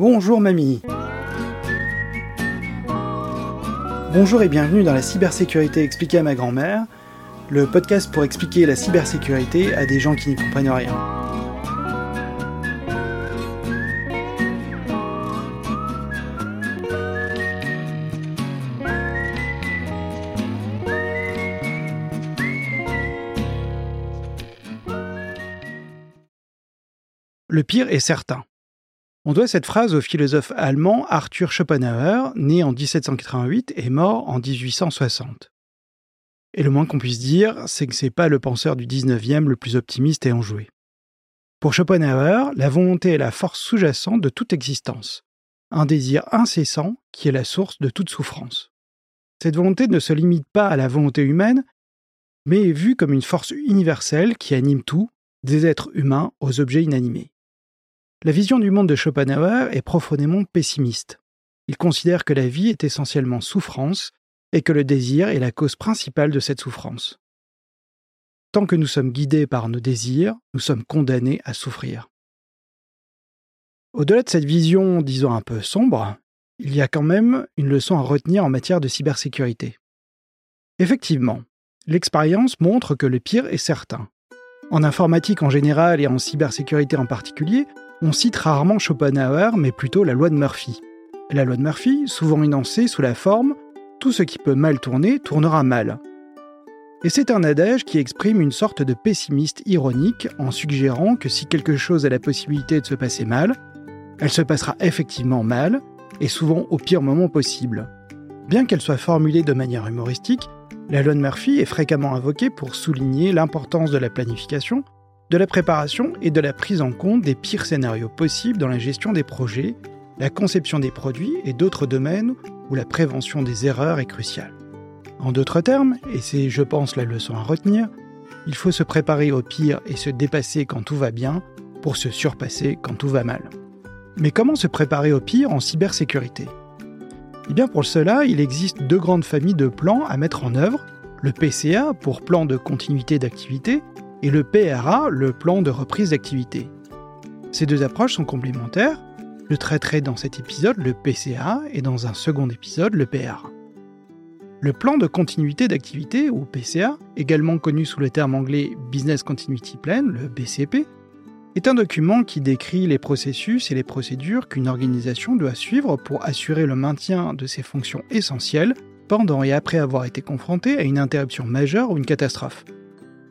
Bonjour mamie. Bonjour et bienvenue dans la cybersécurité expliquée à ma grand-mère, le podcast pour expliquer la cybersécurité à des gens qui n'y comprennent rien. Le pire est certain. On doit cette phrase au philosophe allemand Arthur Schopenhauer, né en 1788 et mort en 1860. Et le moins qu'on puisse dire, c'est que c'est pas le penseur du 19e le plus optimiste et enjoué. Pour Schopenhauer, la volonté est la force sous-jacente de toute existence, un désir incessant qui est la source de toute souffrance. Cette volonté ne se limite pas à la volonté humaine, mais est vue comme une force universelle qui anime tout, des êtres humains aux objets inanimés. La vision du monde de Schopenhauer est profondément pessimiste. Il considère que la vie est essentiellement souffrance et que le désir est la cause principale de cette souffrance. Tant que nous sommes guidés par nos désirs, nous sommes condamnés à souffrir. Au-delà de cette vision, disons un peu sombre, il y a quand même une leçon à retenir en matière de cybersécurité. Effectivement, l'expérience montre que le pire est certain. En informatique en général et en cybersécurité en particulier, on cite rarement Schopenhauer, mais plutôt la loi de Murphy. La loi de Murphy, souvent énoncée sous la forme Tout ce qui peut mal tourner tournera mal. Et c'est un adage qui exprime une sorte de pessimiste ironique en suggérant que si quelque chose a la possibilité de se passer mal, elle se passera effectivement mal, et souvent au pire moment possible. Bien qu'elle soit formulée de manière humoristique, la loi de Murphy est fréquemment invoquée pour souligner l'importance de la planification de la préparation et de la prise en compte des pires scénarios possibles dans la gestion des projets, la conception des produits et d'autres domaines où la prévention des erreurs est cruciale. En d'autres termes, et c'est je pense la leçon à retenir, il faut se préparer au pire et se dépasser quand tout va bien pour se surpasser quand tout va mal. Mais comment se préparer au pire en cybersécurité? Eh bien pour cela, il existe deux grandes familles de plans à mettre en œuvre, le PCA pour plan de continuité d'activité et le PRA, le plan de reprise d'activité. Ces deux approches sont complémentaires. Je traiterai dans cet épisode le PCA et dans un second épisode le PRA. Le plan de continuité d'activité, ou PCA, également connu sous le terme anglais Business Continuity Plan, le BCP, est un document qui décrit les processus et les procédures qu'une organisation doit suivre pour assurer le maintien de ses fonctions essentielles pendant et après avoir été confrontée à une interruption majeure ou une catastrophe.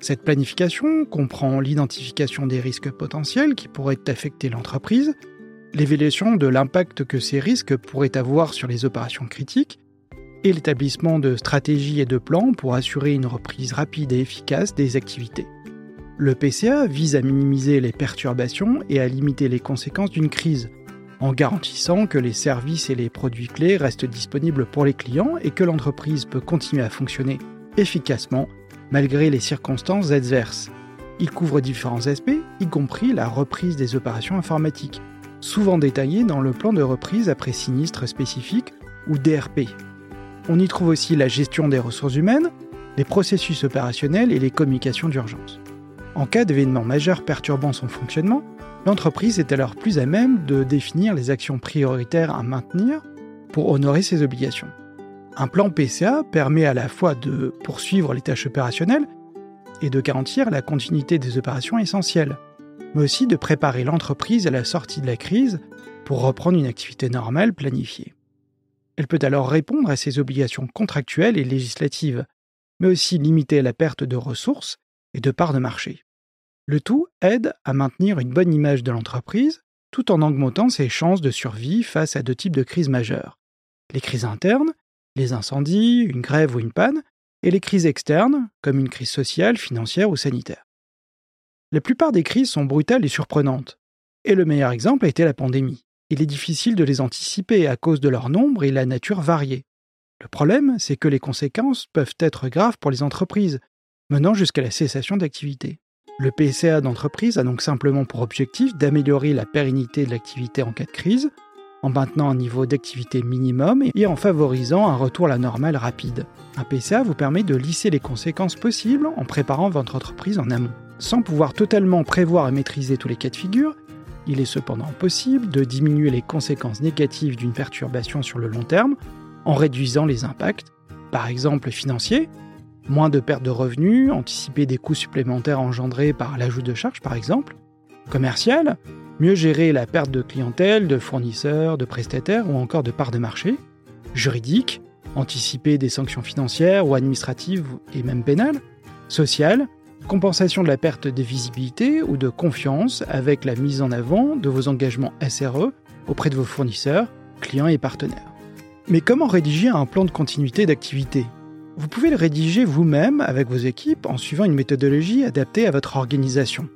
Cette planification comprend l'identification des risques potentiels qui pourraient affecter l'entreprise, l'évaluation de l'impact que ces risques pourraient avoir sur les opérations critiques, et l'établissement de stratégies et de plans pour assurer une reprise rapide et efficace des activités. Le PCA vise à minimiser les perturbations et à limiter les conséquences d'une crise, en garantissant que les services et les produits clés restent disponibles pour les clients et que l'entreprise peut continuer à fonctionner efficacement malgré les circonstances adverses. Il couvre différents aspects, y compris la reprise des opérations informatiques, souvent détaillées dans le plan de reprise après sinistre spécifique ou DRP. On y trouve aussi la gestion des ressources humaines, les processus opérationnels et les communications d'urgence. En cas d'événement majeur perturbant son fonctionnement, l'entreprise est alors plus à même de définir les actions prioritaires à maintenir pour honorer ses obligations. Un plan PCA permet à la fois de poursuivre les tâches opérationnelles et de garantir la continuité des opérations essentielles, mais aussi de préparer l'entreprise à la sortie de la crise pour reprendre une activité normale planifiée. Elle peut alors répondre à ses obligations contractuelles et législatives, mais aussi limiter la perte de ressources et de parts de marché. Le tout aide à maintenir une bonne image de l'entreprise tout en augmentant ses chances de survie face à deux types de crises majeures. Les crises internes les incendies, une grève ou une panne, et les crises externes, comme une crise sociale, financière ou sanitaire. La plupart des crises sont brutales et surprenantes, et le meilleur exemple a été la pandémie. Il est difficile de les anticiper à cause de leur nombre et la nature variée. Le problème, c'est que les conséquences peuvent être graves pour les entreprises, menant jusqu'à la cessation d'activité. Le PCA d'entreprise a donc simplement pour objectif d'améliorer la pérennité de l'activité en cas de crise, en maintenant un niveau d'activité minimum et en favorisant un retour à la normale rapide. Un PCA vous permet de lisser les conséquences possibles en préparant votre entreprise en amont. Sans pouvoir totalement prévoir et maîtriser tous les cas de figure, Il est cependant possible de diminuer les conséquences négatives d'une perturbation sur le long terme en réduisant les impacts, par exemple financiers, moins de pertes de revenus, anticiper des coûts supplémentaires engendrés par l'ajout de charges par exemple, commercial, mieux gérer la perte de clientèle, de fournisseurs, de prestataires ou encore de parts de marché, juridique, anticiper des sanctions financières ou administratives et même pénales, social, compensation de la perte de visibilité ou de confiance avec la mise en avant de vos engagements SRE auprès de vos fournisseurs, clients et partenaires. Mais comment rédiger un plan de continuité d'activité? Vous pouvez le rédiger vous-même avec vos équipes en suivant une méthodologie adaptée à votre organisation.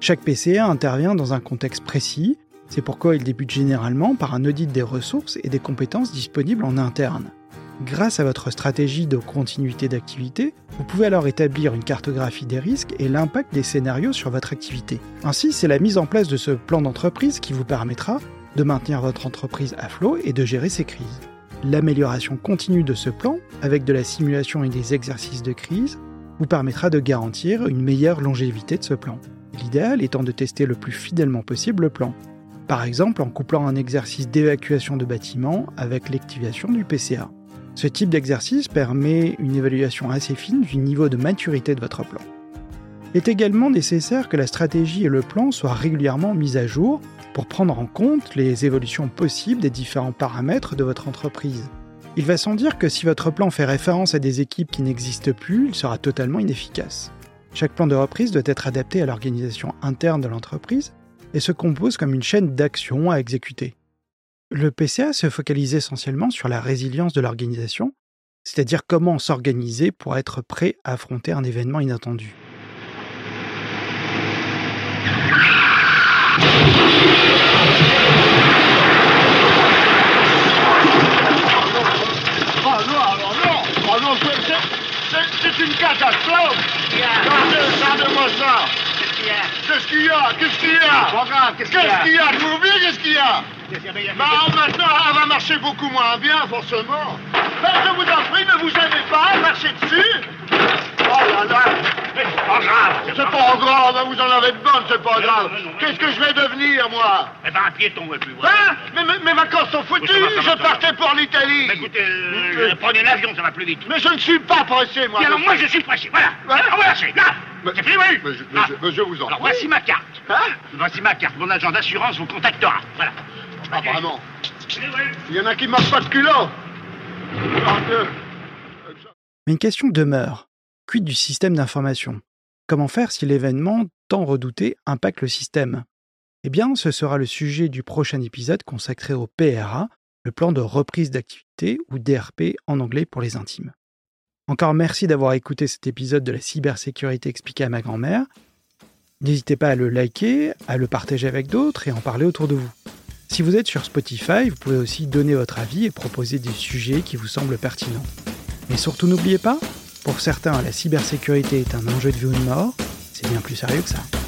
Chaque PCA intervient dans un contexte précis, c'est pourquoi il débute généralement par un audit des ressources et des compétences disponibles en interne. Grâce à votre stratégie de continuité d'activité, vous pouvez alors établir une cartographie des risques et l'impact des scénarios sur votre activité. Ainsi, c'est la mise en place de ce plan d'entreprise qui vous permettra de maintenir votre entreprise à flot et de gérer ces crises. L'amélioration continue de ce plan, avec de la simulation et des exercices de crise, vous permettra de garantir une meilleure longévité de ce plan. L'idéal étant de tester le plus fidèlement possible le plan. Par exemple en couplant un exercice d'évacuation de bâtiment avec l'activation du PCA. Ce type d'exercice permet une évaluation assez fine du niveau de maturité de votre plan. Il est également nécessaire que la stratégie et le plan soient régulièrement mis à jour pour prendre en compte les évolutions possibles des différents paramètres de votre entreprise. Il va sans dire que si votre plan fait référence à des équipes qui n'existent plus, il sera totalement inefficace. Chaque plan de reprise doit être adapté à l'organisation interne de l'entreprise et se compose comme une chaîne d'actions à exécuter. Le PCA se focalise essentiellement sur la résilience de l'organisation, c'est-à-dire comment s'organiser pour être prêt à affronter un événement inattendu. C'est- une catastrophe. Regardez, regardez-moi ça. Qu'est-ce qu'il y a? Qu'est-ce qu'il y a? Qu'est-ce qu'il y a? Qu'est-ce qu'il y a? Tu m'oublies Qu'est-ce qu'il y a? Qu'est-ce qu'il y a? Il y a- Bah maintenant, elle va marcher beaucoup moins bien, forcément. Ben, je vous en prie, ne vous aimez pas, marchez dessus. Oh pas grave, c'est pas grave, hein, vous en avez de bonnes, c'est pas grave. Qu'est-ce que je vais devenir, moi Eh ben, un piéton, et puis voilà. Hein mais, mes- mes vacances sont foutues, Oui, je partais pour l'Italie. Mais écoutez, euh, prenez l'avion, ça va plus vite. Mais je ne suis pas pressé, moi. Et alors, moi, je suis pressé, voilà. Ouais. Alors, voilà, c'est là. Mais- C'est fini, oui. Mais je, mais Ah. je- mais je vous en Alors, voici ma carte. Hein Voici ma carte. Mon agent d'assurance vous contactera. Voilà. Ah, vraiment. Il y en a qui marquent pas de culot. Ah, Dieu. Mais une question demeure. Quid du système d'information Comment faire si l'événement tant redouté impacte le système? Eh bien, ce sera le sujet du prochain épisode consacré au PRA, le plan de reprise d'activité ou DRP en anglais pour les intimes. Encore merci d'avoir écouté cet épisode de la cybersécurité expliquée à ma grand-mère. N'hésitez pas à le liker, à le partager avec d'autres et en parler autour de vous. Si vous êtes sur Spotify, vous pouvez aussi donner votre avis et proposer des sujets qui vous semblent pertinents. Mais surtout n'oubliez pas, pour certains la cybersécurité est un enjeu de vie ou de mort, c'est bien plus sérieux que ça.